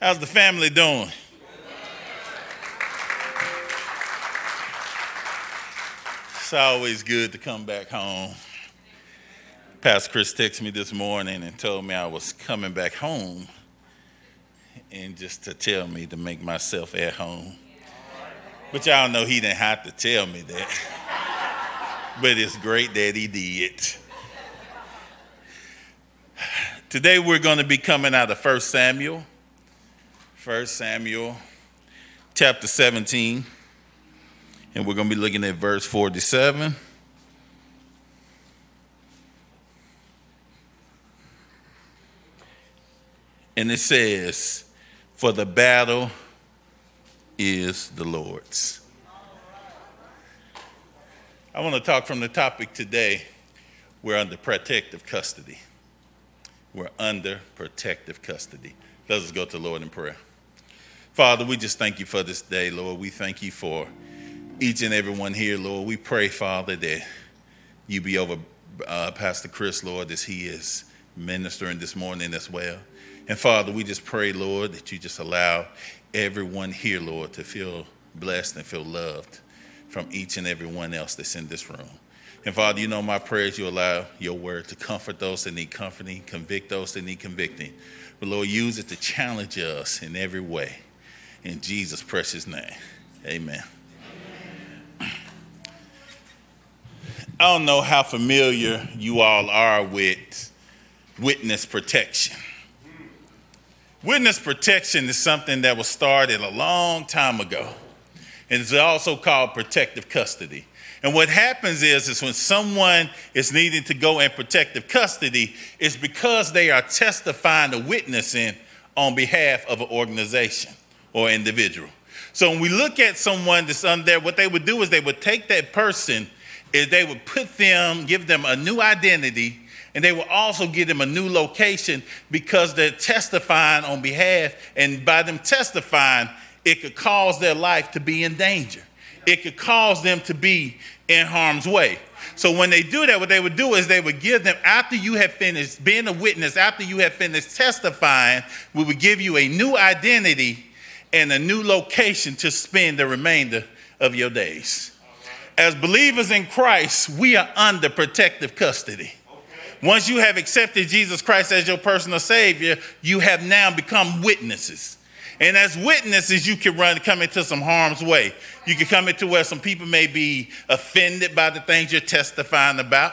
How's the family doing? It's always good to come back home. Pastor Chris texted me this morning and told me I was coming back home and just to tell me to make myself at home. But y'all know he didn't have to tell me that. but it's great that he did. Today we're going to be coming out of 1 Samuel. 1 Samuel chapter 17. And we're going to be looking at verse 47. And it says, For the battle is the Lord's. I want to talk from the topic today. We're under protective custody. We're under protective custody. Let us go to the Lord in prayer. Father, we just thank you for this day, Lord. We thank you for each and every one here, Lord. We pray, Father, that you be over uh, Pastor Chris, Lord, as he is ministering this morning as well. And Father, we just pray, Lord, that you just allow everyone here, Lord, to feel blessed and feel loved from each and every one else that's in this room. And Father, you know my prayers, you allow your word to comfort those that need comforting, convict those that need convicting. But Lord, use it to challenge us in every way. In Jesus' precious name, amen. I don't know how familiar you all are with witness protection. Witness protection is something that was started a long time ago, and it's also called protective custody. And what happens is, is when someone is needing to go in protective custody, it's because they are testifying or witnessing on behalf of an organization or individual. So when we look at someone that's under there, what they would do is they would take that person is they would put them, give them a new identity, and they will also give them a new location because they're testifying on behalf, and by them testifying, it could cause their life to be in danger. It could cause them to be in harm's way. So when they do that, what they would do is they would give them, after you have finished being a witness, after you have finished testifying, we would give you a new identity and a new location to spend the remainder of your days as believers in Christ, we are under protective custody. Once you have accepted Jesus Christ as your personal Savior, you have now become witnesses. And as witnesses, you can run, come into some harm's way. You can come into where some people may be offended by the things you're testifying about.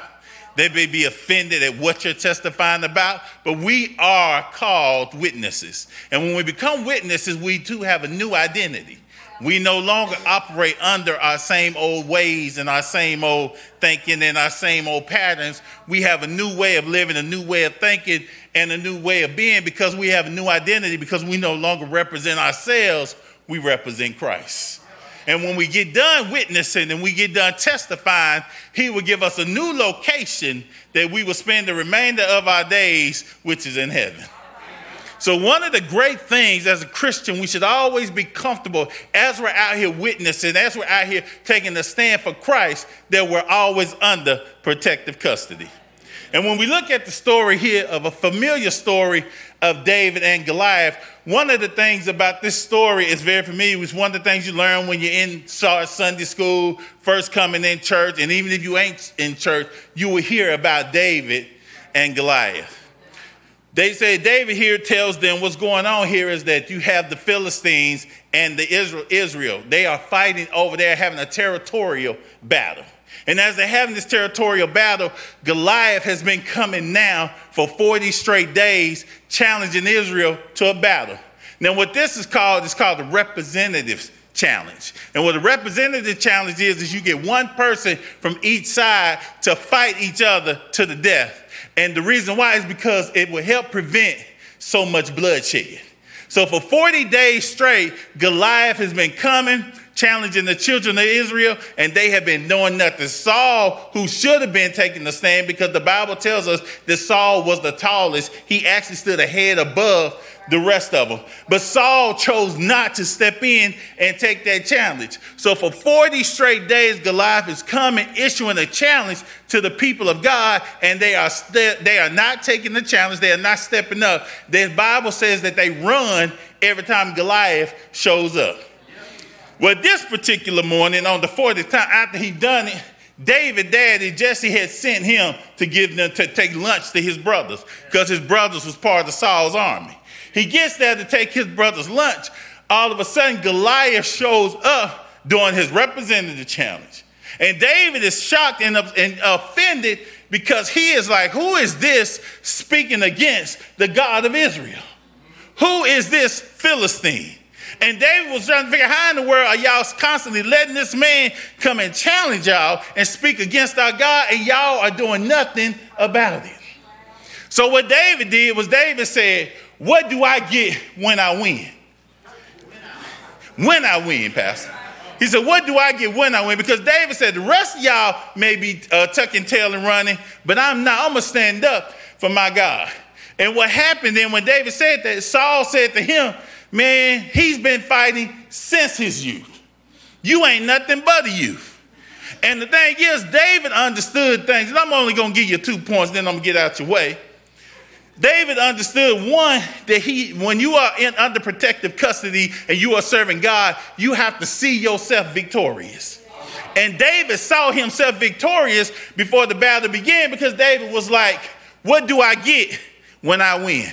They may be offended at what you're testifying about, but we are called witnesses. And when we become witnesses, we too have a new identity. We no longer operate under our same old ways and our same old thinking and our same old patterns. We have a new way of living, a new way of thinking, and a new way of being because we have a new identity because we no longer represent ourselves, we represent Christ. And when we get done witnessing and we get done testifying, He will give us a new location that we will spend the remainder of our days, which is in heaven. So, one of the great things as a Christian, we should always be comfortable as we're out here witnessing, as we're out here taking a stand for Christ, that we're always under protective custody. And when we look at the story here of a familiar story of David and Goliath, one of the things about this story is very familiar. It's one of the things you learn when you're in Sunday school, first coming in church, and even if you ain't in church, you will hear about David and Goliath. They say David here tells them what's going on here is that you have the Philistines and the Israel, Israel. They are fighting over there, having a territorial battle. And as they're having this territorial battle, Goliath has been coming now for 40 straight days, challenging Israel to a battle. Now, what this is called is called the representatives challenge. And what a representative challenge is, is you get one person from each side to fight each other to the death. And the reason why is because it will help prevent so much bloodshed. So for 40 days straight, Goliath has been coming, challenging the children of Israel, and they have been doing nothing. Saul, who should have been taking the stand because the Bible tells us that Saul was the tallest, he actually stood a head above the rest of them. But Saul chose not to step in and take that challenge. So for 40 straight days, Goliath is coming, issuing a challenge to the people of God, and they are st- they are not taking the challenge. They are not stepping up. The Bible says that they run every time Goliath shows up. Well, this particular morning, on the 40th time after he done it, David, daddy, Jesse had sent him to give them to take lunch to his brothers because his brothers was part of Saul's army. He gets there to take his brother's lunch. All of a sudden, Goliath shows up during his representative challenge. And David is shocked and, and offended because he is like, Who is this speaking against the God of Israel? Who is this Philistine? And David was trying to figure how in the world are y'all constantly letting this man come and challenge y'all and speak against our God, and y'all are doing nothing about it. So what David did was David said, What do I get when I win? When I win, Pastor. He said, What do I get when I win? Because David said, The rest of y'all may be uh, tucking tail and running, but I'm not. I'm going to stand up for my God. And what happened then when David said that, Saul said to him, Man, he's been fighting since his youth. You ain't nothing but a youth. And the thing is, David understood things. And I'm only going to give you two points, then I'm going to get out your way. David understood one that he, when you are in under protective custody and you are serving God, you have to see yourself victorious. And David saw himself victorious before the battle began because David was like, What do I get when I win?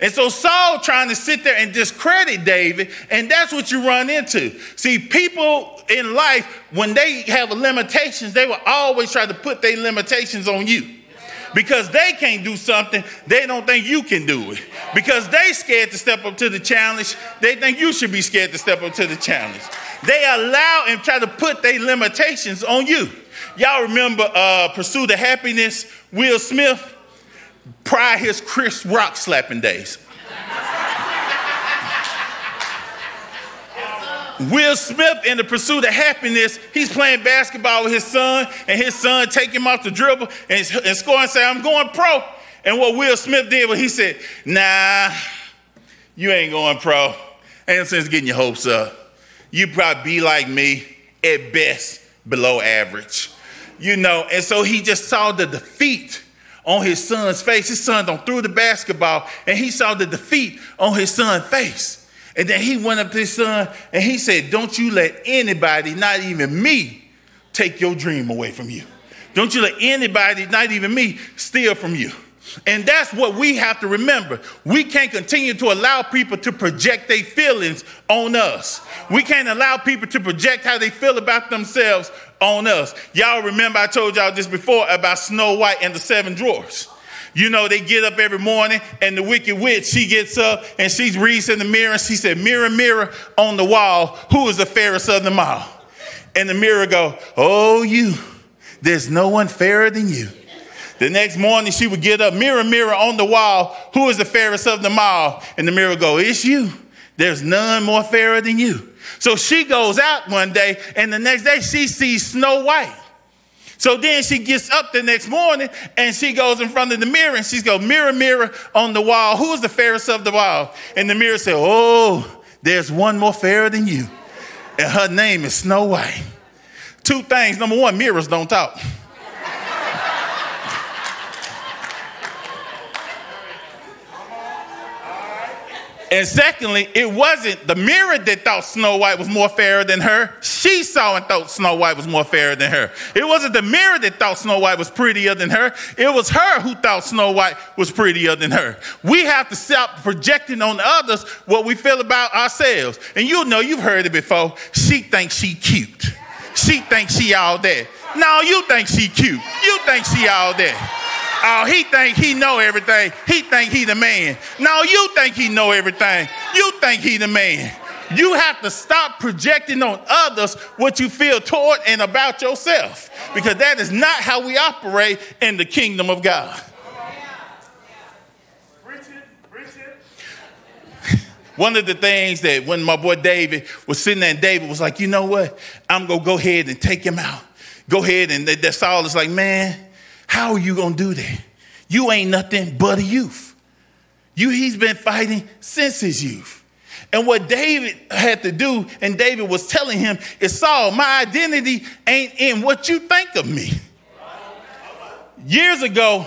And so Saul trying to sit there and discredit David, and that's what you run into. See, people in life, when they have limitations, they will always try to put their limitations on you. Because they can't do something, they don't think you can do it. Because they scared to step up to the challenge, they think you should be scared to step up to the challenge. They allow and try to put their limitations on you. Y'all remember uh, Pursuit of Happiness, Will Smith? Prior his Chris Rock slapping days. Will Smith in the pursuit of happiness, he's playing basketball with his son, and his son take him off the dribble and, and score and say, I'm going pro. And what Will Smith did was he said, Nah, you ain't going pro. Ain't sense getting your hopes up. You probably be like me, at best, below average. You know, and so he just saw the defeat on his son's face. His son threw the basketball and he saw the defeat on his son's face. And then he went up to his son and he said, Don't you let anybody, not even me, take your dream away from you. Don't you let anybody, not even me, steal from you. And that's what we have to remember. We can't continue to allow people to project their feelings on us. We can't allow people to project how they feel about themselves on us. Y'all remember I told y'all this before about Snow White and the seven dwarfs. You know, they get up every morning and the wicked witch, she gets up and she reads in the mirror and she said, Mirror, mirror on the wall, who is the fairest of them all? And the mirror go, Oh, you, there's no one fairer than you. The next morning she would get up, mirror, mirror on the wall, who is the fairest of them all? And the mirror go, It's you. There's none more fairer than you. So she goes out one day, and the next day she sees Snow White. So then she gets up the next morning and she goes in front of the mirror and she's go, mirror, mirror on the wall. Who is the fairest of the wall? And the mirror said, Oh, there's one more fairer than you. And her name is Snow White. Two things. Number one, mirrors don't talk. And secondly, it wasn't the mirror that thought Snow White was more fairer than her. She saw and thought Snow White was more fairer than her. It wasn't the mirror that thought Snow White was prettier than her. It was her who thought Snow White was prettier than her. We have to stop projecting on others what we feel about ourselves. And you know, you've heard it before. She thinks she cute. She thinks she all that. No, you think she cute. You think she all that. Oh, he think he know everything. He think he the man. No, you think he know everything. You think he the man. You have to stop projecting on others what you feel toward and about yourself because that is not how we operate in the kingdom of God. One of the things that when my boy David was sitting there and David was like, you know what? I'm going to go ahead and take him out. Go ahead. And that Saul is like, man, how are you going to do that? You ain't nothing but a youth. You, he's been fighting since his youth. And what David had to do, and David was telling him, is Saul, my identity ain't in what you think of me. Years ago,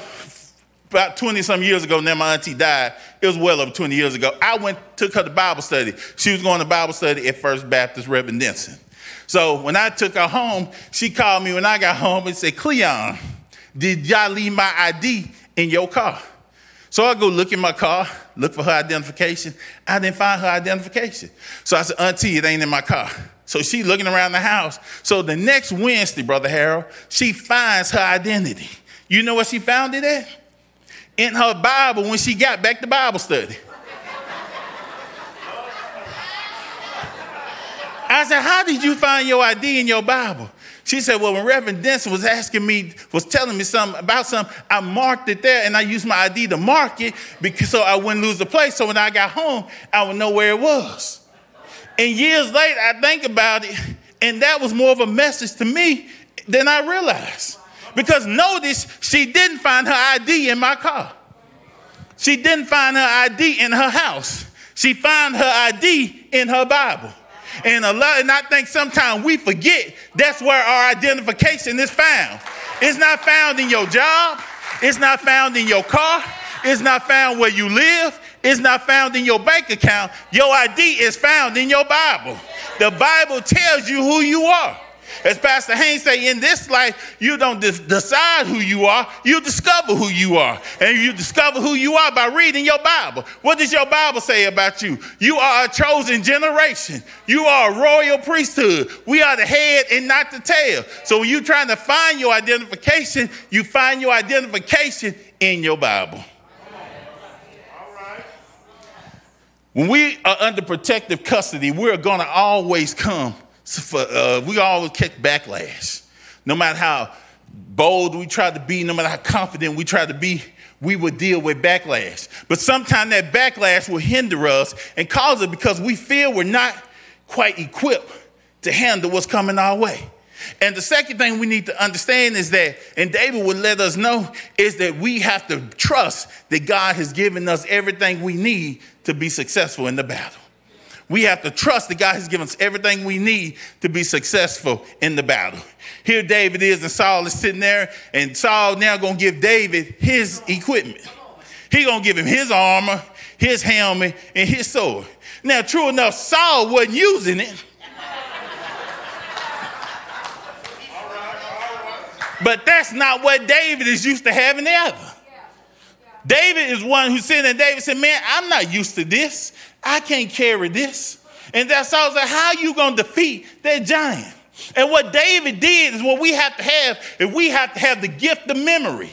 about 20 some years ago, now my auntie died. It was well over 20 years ago. I went, took her to Bible study. She was going to Bible study at First Baptist Reverend Denson. So when I took her home, she called me when I got home and said, Cleon, did y'all leave my ID in your car? So I go look in my car, look for her identification. I didn't find her identification. So I said, Auntie, it ain't in my car. So she looking around the house. So the next Wednesday, Brother Harold, she finds her identity. You know what she found it at? In her Bible when she got back to Bible study. I said, How did you find your ID in your Bible? She said, Well, when Reverend Denson was asking me, was telling me something about something, I marked it there and I used my ID to mark it because so I wouldn't lose the place. So when I got home, I would know where it was. And years later, I think about it, and that was more of a message to me than I realized. Because notice, she didn't find her ID in my car. She didn't find her ID in her house. She found her ID in her Bible. And a lot, and I think sometimes we forget that's where our identification is found. It's not found in your job, it's not found in your car, it's not found where you live, it's not found in your bank account. Your ID is found in your Bible. The Bible tells you who you are. As Pastor Haynes say, in this life, you don't decide who you are, you discover who you are. And you discover who you are by reading your Bible. What does your Bible say about you? You are a chosen generation. You are a royal priesthood. We are the head and not the tail. So when you're trying to find your identification, you find your identification in your Bible. When we are under protective custody, we're going to always come for, uh, we always catch backlash. No matter how bold we try to be, no matter how confident we try to be, we will deal with backlash. But sometimes that backlash will hinder us and cause it because we feel we're not quite equipped to handle what's coming our way. And the second thing we need to understand is that, and David would let us know, is that we have to trust that God has given us everything we need to be successful in the battle. We have to trust that God has given us everything we need to be successful in the battle. Here David is, and Saul is sitting there, and Saul now gonna give David his equipment. He gonna give him his armor, his helmet, and his sword. Now, true enough, Saul wasn't using it. But that's not what David is used to having ever. David is one who's sitting there. David said, Man, I'm not used to this. I can't carry this. And that's all. Like, how are you going to defeat that giant? And what David did is what we have to have, is we have to have the gift of memory.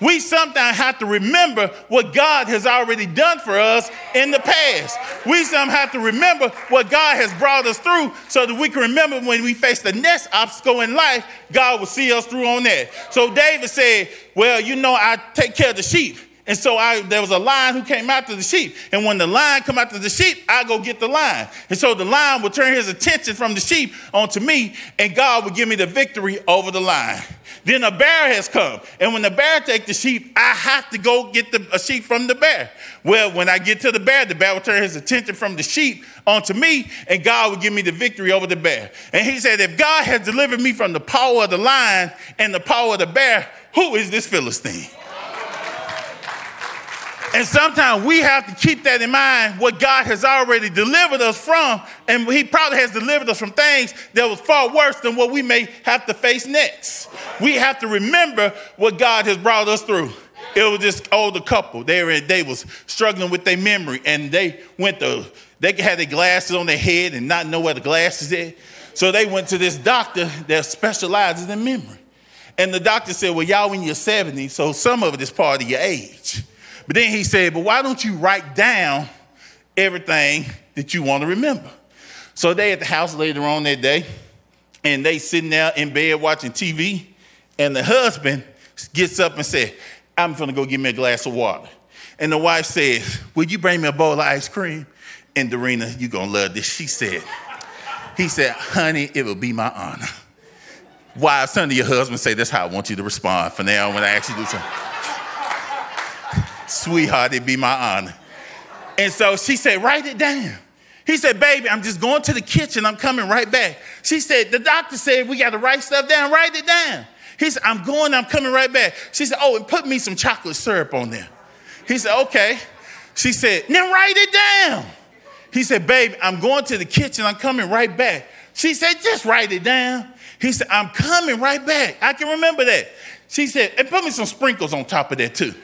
We sometimes have to remember what God has already done for us in the past. We sometimes have to remember what God has brought us through so that we can remember when we face the next obstacle in life, God will see us through on that. So David said, Well, you know, I take care of the sheep. And so I, there was a lion who came after the sheep. And when the lion come after the sheep, I go get the lion. And so the lion would turn his attention from the sheep onto me, and God would give me the victory over the lion. Then a bear has come. And when the bear take the sheep, I have to go get the, a sheep from the bear. Well, when I get to the bear, the bear will turn his attention from the sheep onto me, and God will give me the victory over the bear. And he said, if God has delivered me from the power of the lion and the power of the bear, who is this Philistine? And sometimes we have to keep that in mind what God has already delivered us from. And He probably has delivered us from things that was far worse than what we may have to face next. We have to remember what God has brought us through. It was this older couple. They were they was struggling with their memory, and they went to they had their glasses on their head and not know where the glasses at. So they went to this doctor that specializes in memory. And the doctor said, Well, y'all in your 70s, so some of it is part of your age. But then he said, But why don't you write down everything that you want to remember? So they at the house later on that day, and they sitting there in bed watching TV, and the husband gets up and said, I'm gonna go get me a glass of water. And the wife says, Will you bring me a bowl of ice cream? And Dorena, you gonna love this. She said, He said, Honey, it will be my honor. Wives, turn to your husband say, That's how I want you to respond for now when I actually do something. Sweetheart, it'd be my honor. And so she said, Write it down. He said, Baby, I'm just going to the kitchen. I'm coming right back. She said, The doctor said we got to write stuff down. Write it down. He said, I'm going, I'm coming right back. She said, Oh, and put me some chocolate syrup on there. He said, Okay. She said, Now write it down. He said, Baby, I'm going to the kitchen. I'm coming right back. She said, Just write it down. He said, I'm coming right back. I can remember that. She said, And put me some sprinkles on top of that, too.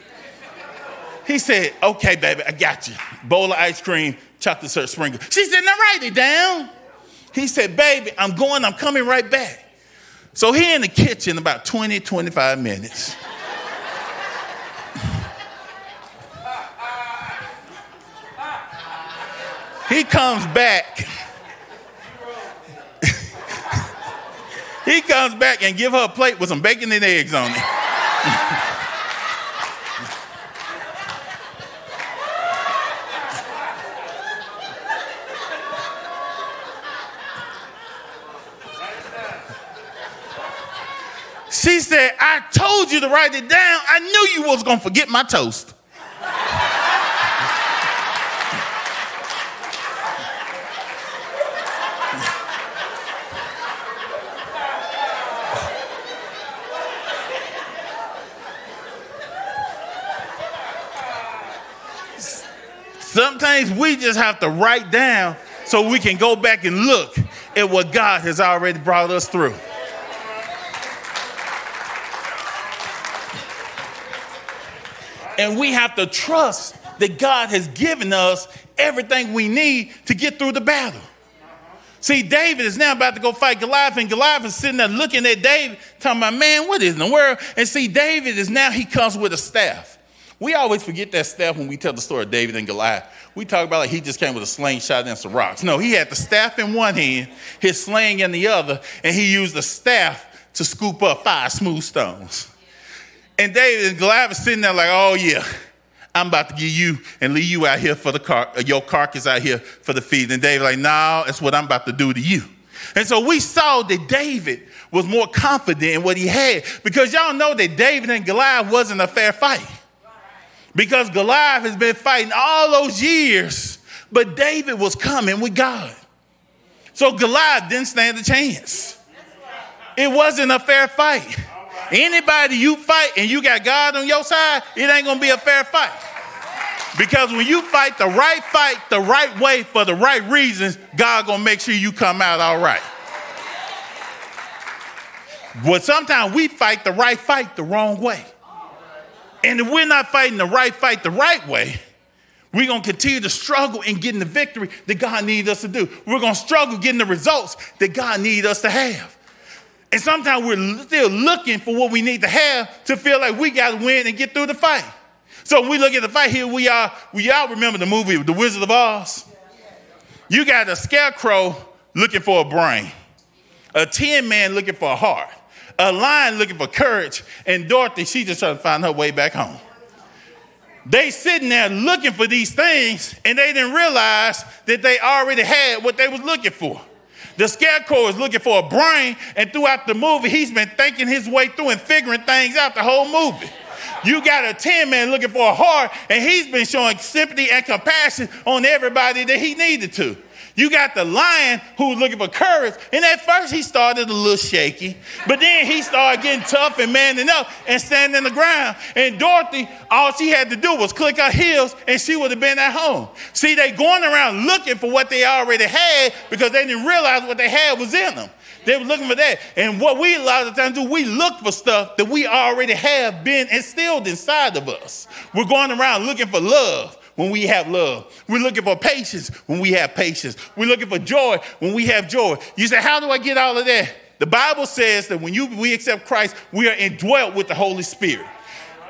He said, Okay, baby, I got you. Bowl of ice cream, chocolate syrup sprinkle. She said, Now write it down. He said, Baby, I'm going, I'm coming right back. So he in the kitchen about 20, 25 minutes. he comes back. he comes back and give her a plate with some bacon and eggs on it. She said, I told you to write it down. I knew you was going to forget my toast. Sometimes we just have to write down so we can go back and look at what God has already brought us through. And we have to trust that God has given us everything we need to get through the battle. See, David is now about to go fight Goliath, and Goliath is sitting there looking at David, talking about, man, what is in the world? And see, David is now, he comes with a staff. We always forget that staff when we tell the story of David and Goliath. We talk about like he just came with a slingshot and some rocks. No, he had the staff in one hand, his sling in the other, and he used the staff to scoop up five smooth stones. And David and Goliath is sitting there like, oh yeah, I'm about to give you and leave you out here for the car, your carcass out here for the feed. And David like, no, nah, that's what I'm about to do to you. And so we saw that David was more confident in what he had because y'all know that David and Goliath wasn't a fair fight. Because Goliath has been fighting all those years, but David was coming with God. So Goliath didn't stand a chance. It wasn't a fair fight. Anybody you fight and you got God on your side, it ain't gonna be a fair fight. Because when you fight the right fight the right way for the right reasons, God gonna make sure you come out all right. But sometimes we fight the right fight the wrong way. And if we're not fighting the right fight the right way, we're going to continue to struggle in getting the victory that God needs us to do. We're going to struggle getting the results that God needs us to have. And sometimes we're still looking for what we need to have to feel like we got to win and get through the fight. So when we look at the fight here, we are, we all remember the movie The Wizard of Oz. You got a scarecrow looking for a brain, a tin man looking for a heart, a lion looking for courage, and Dorothy, she just trying to find her way back home. They sitting there looking for these things, and they didn't realize that they already had what they was looking for. The scarecrow is looking for a brain, and throughout the movie, he's been thinking his way through and figuring things out the whole movie. You got a tin man looking for a heart, and he's been showing sympathy and compassion on everybody that he needed to. You got the lion who's looking for courage. And at first he started a little shaky, but then he started getting tough and manning up and standing the ground. And Dorothy, all she had to do was click her heels and she would have been at home. See, they going around looking for what they already had because they didn't realize what they had was in them. They were looking for that. And what we a lot of times do, we look for stuff that we already have been instilled inside of us. We're going around looking for love when we have love. We're looking for patience when we have patience. We're looking for joy when we have joy. You say, How do I get all of that? The Bible says that when you, we accept Christ, we are indwelt with the Holy Spirit.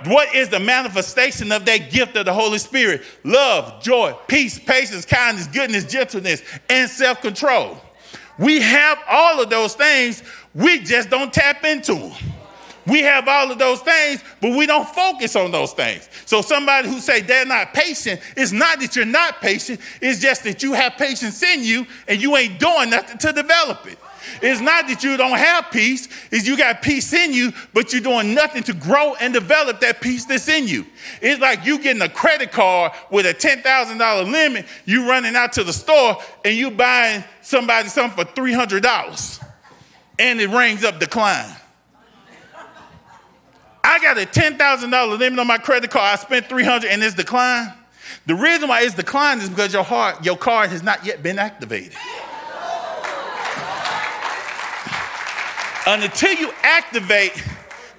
What is the manifestation of that gift of the Holy Spirit? Love, joy, peace, patience, kindness, goodness, gentleness, and self control. We have all of those things, we just don't tap into them. We have all of those things, but we don't focus on those things. So somebody who say they're not patient, it's not that you're not patient, it's just that you have patience in you and you ain't doing nothing to develop it. It's not that you don't have peace, it's you got peace in you, but you're doing nothing to grow and develop that peace that's in you. It's like you getting a credit card with a $10,000 limit, you running out to the store and you buying somebody something for $300 and it rings up decline. I got a $10,000 limit on my credit card. I spent 300 and it's declined. The reason why it's declined is because your heart, your card has not yet been activated. and until you activate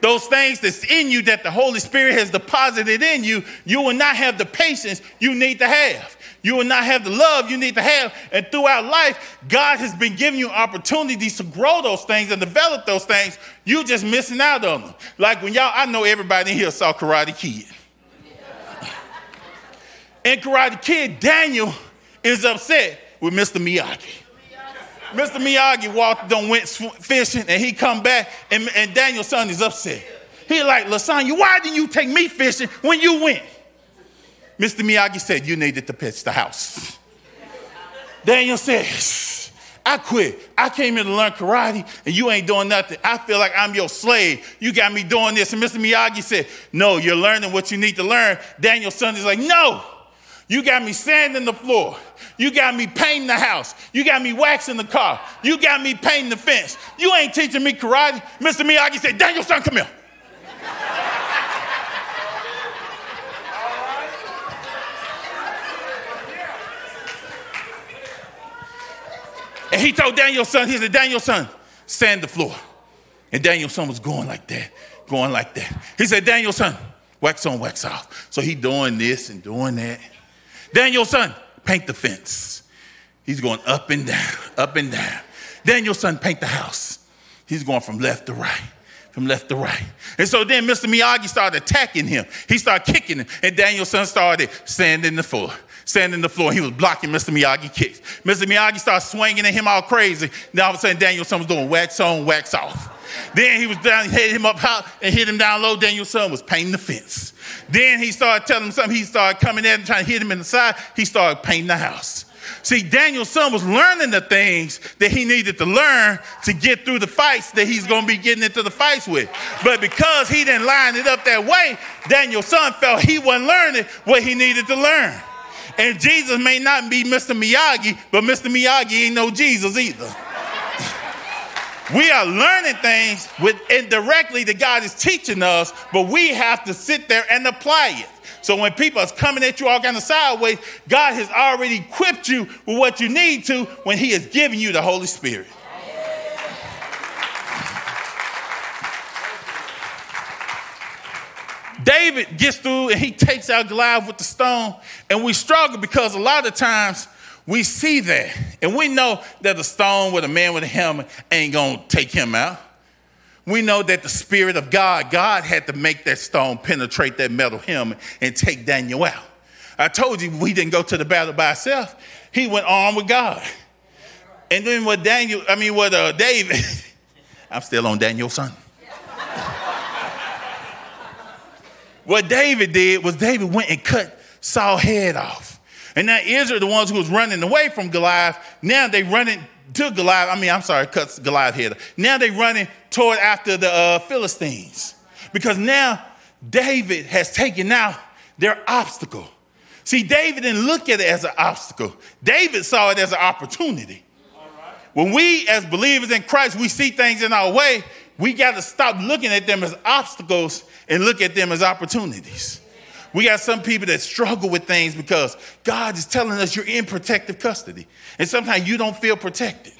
those things that's in you that the Holy Spirit has deposited in you, you will not have the patience you need to have. You will not have the love you need to have. And throughout life, God has been giving you opportunities to grow those things and develop those things. You just missing out on them. Like when y'all, I know everybody in here saw Karate Kid. In Karate Kid, Daniel is upset with Mr. Miyagi. Mr. Miyagi walked on went fishing and he come back and, and Daniel-san is upset. He like, Lasagna, why didn't you take me fishing when you went? Mr. Miyagi said, you needed to pitch the house. Daniel says, I quit. I came here to learn karate and you ain't doing nothing. I feel like I'm your slave. You got me doing this. And Mr. Miyagi said, No, you're learning what you need to learn. Daniel-san is like, No, you got me sanding the floor. You got me painting the house. You got me waxing the car. You got me painting the fence. You ain't teaching me karate. Mr. Miyagi said, Daniel, son, come here. And he told Daniel-san, he said, Daniel-san, sand the floor. And Daniel-san was going like that, going like that. He said, Daniel-san, wax on, wax off. So he doing this and doing that. Daniel-san, paint the fence. He's going up and down, up and down. Daniel-san, paint the house. He's going from left to right, from left to right. And so then Mr. Miyagi started attacking him. He started kicking him, and Daniel-san started sanding the floor. Sanding the floor. He was blocking Mr. Miyagi kicks. Mr. Miyagi started swinging at him all crazy. Now all of a sudden, Daniel-san was doing wax on, wax off. Then he was down, hit him up high and hit him down low. Daniel-san was painting the fence. Then he started telling him something. He started coming in and trying to hit him in the side. He started painting the house. See, Daniel-san was learning the things that he needed to learn to get through the fights that he's going to be getting into the fights with. But because he didn't line it up that way, Daniel-san felt he wasn't learning what he needed to learn. And Jesus may not be Mr. Miyagi, but Mr. Miyagi ain't no Jesus either. We are learning things with indirectly that God is teaching us, but we have to sit there and apply it. So when people are coming at you all kind of sideways, God has already equipped you with what you need to when He has given you the Holy Spirit. David gets through and he takes out Goliath with the stone, and we struggle because a lot of times we see that, and we know that the stone with a man with a helmet ain't gonna take him out. We know that the Spirit of God, God had to make that stone penetrate that metal helmet and take Daniel out. I told you we didn't go to the battle by ourselves. He went armed with God. And then with Daniel, I mean, with uh, David, I'm still on Daniel-san. What David did was David went and cut Saul's head off. And now Israel, the ones who was running away from Goliath, now they running to Goliath. I mean, I'm sorry, cuts Goliath head. Off. Now they running toward after the uh, Philistines because now David has taken out their obstacle. See, David didn't look at it as an obstacle. David saw it as an opportunity. When we, as believers in Christ, we see things in our way, we got to stop looking at them as obstacles and look at them as opportunities. We got some people that struggle with things because God is telling us you're in protective custody. And sometimes you don't feel protected.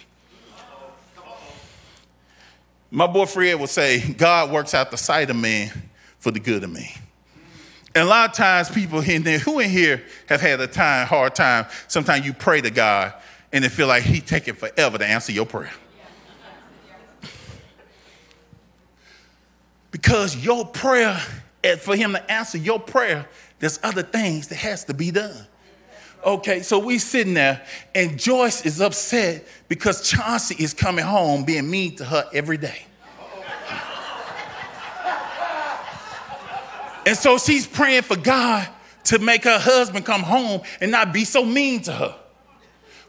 My boy Fred would say, God works out the sight of man for the good of man. And a lot of times people in there, who in here have had a time, hard time, sometimes you pray to God and it feel like he taking forever to answer your prayer. Because your prayer and for him to answer your prayer, there's other things that has to be done. Okay, so we sitting there, and Joyce is upset because Chauncey is coming home being mean to her every day. And so she's praying for God to make her husband come home and not be so mean to her.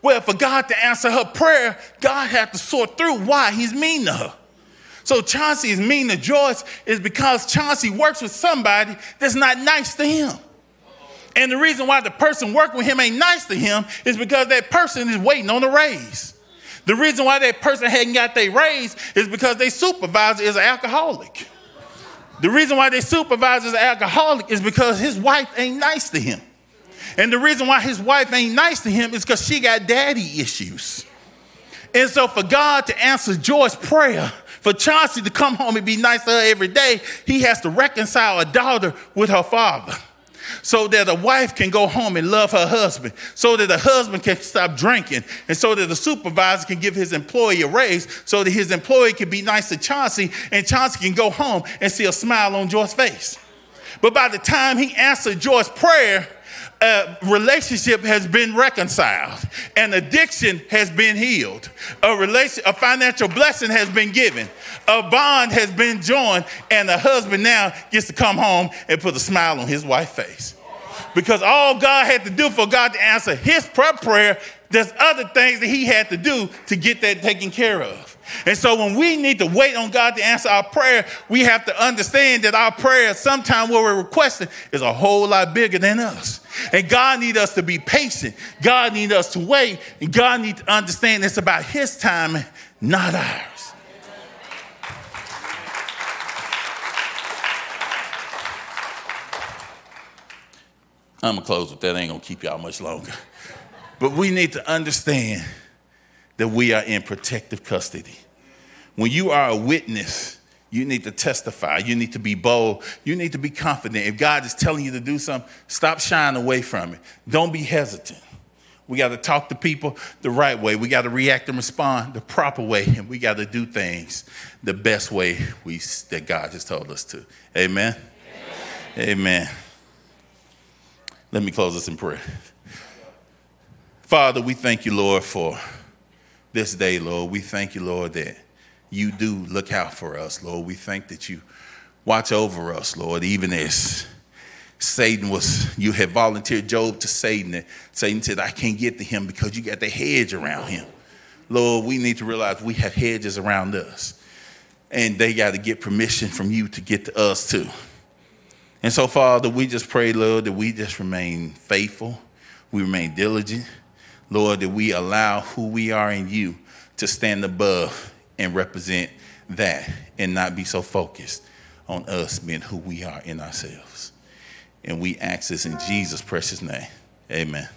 Well, for God to answer her prayer, God had to sort through why he's mean to her. So Chauncey is mean to Joyce is because Chauncey works with somebody that's not nice to him. And the reason why the person working with him ain't nice to him is because that person is waiting on a raise. The reason why that person hadn't got their raise is because their supervisor is an alcoholic. The reason why their supervisor is an alcoholic is because his wife ain't nice to him. And the reason why his wife ain't nice to him is because she got daddy issues. And so, for God to answer Joyce's prayer, for Chauncey to come home and be nice to her every day, he has to reconcile a daughter with her father. So that a wife can go home and love her husband, so that the husband can stop drinking, and so that the supervisor can give his employee a raise, so that his employee can be nice to Chauncey, and Chauncey can go home and see a smile on Joy's face. But by the time he answered Joy's prayer, a relationship has been reconciled, an addiction has been healed, a, relation, a financial blessing has been given, a bond has been joined, and the husband now gets to come home and put a smile on his wife's face. Because all God had to do for God to answer his prayer, there's other things that he had to do to get that taken care of. And so when we need to wait on God to answer our prayer, we have to understand that our prayer, sometimes what we're requesting, is a whole lot bigger than us. And God needs us to be patient. God needs us to wait. And God needs to understand it's about His time, not ours. I'm to close with that. I ain't to keep y'all much longer. But we need to understand that we are in protective custody. When you are a witness, you need to testify. You need to be bold. You need to be confident. If God is telling you to do something, stop shying away from it. Don't be hesitant. We got to talk to people the right way. We got to react and respond the proper way, and we got to do things the best way we, that God has told us to. Amen? Amen. Amen. Let me close this in prayer. Father, we thank you, Lord, for this day, Lord. We thank you, Lord, that you do look out for us, Lord. We thank that you watch over us, Lord, even as Satan was, you had volunteered Job to Satan. And Satan said, I can't get to him because you got the hedge around him. Lord, we need to realize we have hedges around us. And they got to get permission from you to get to us too. And so, Father, we just pray, Lord, that we just remain faithful, we remain diligent, Lord, that we allow who we are in you to stand above and represent that and not be so focused on us being who we are in ourselves. And we ask this in Jesus' precious name. Amen.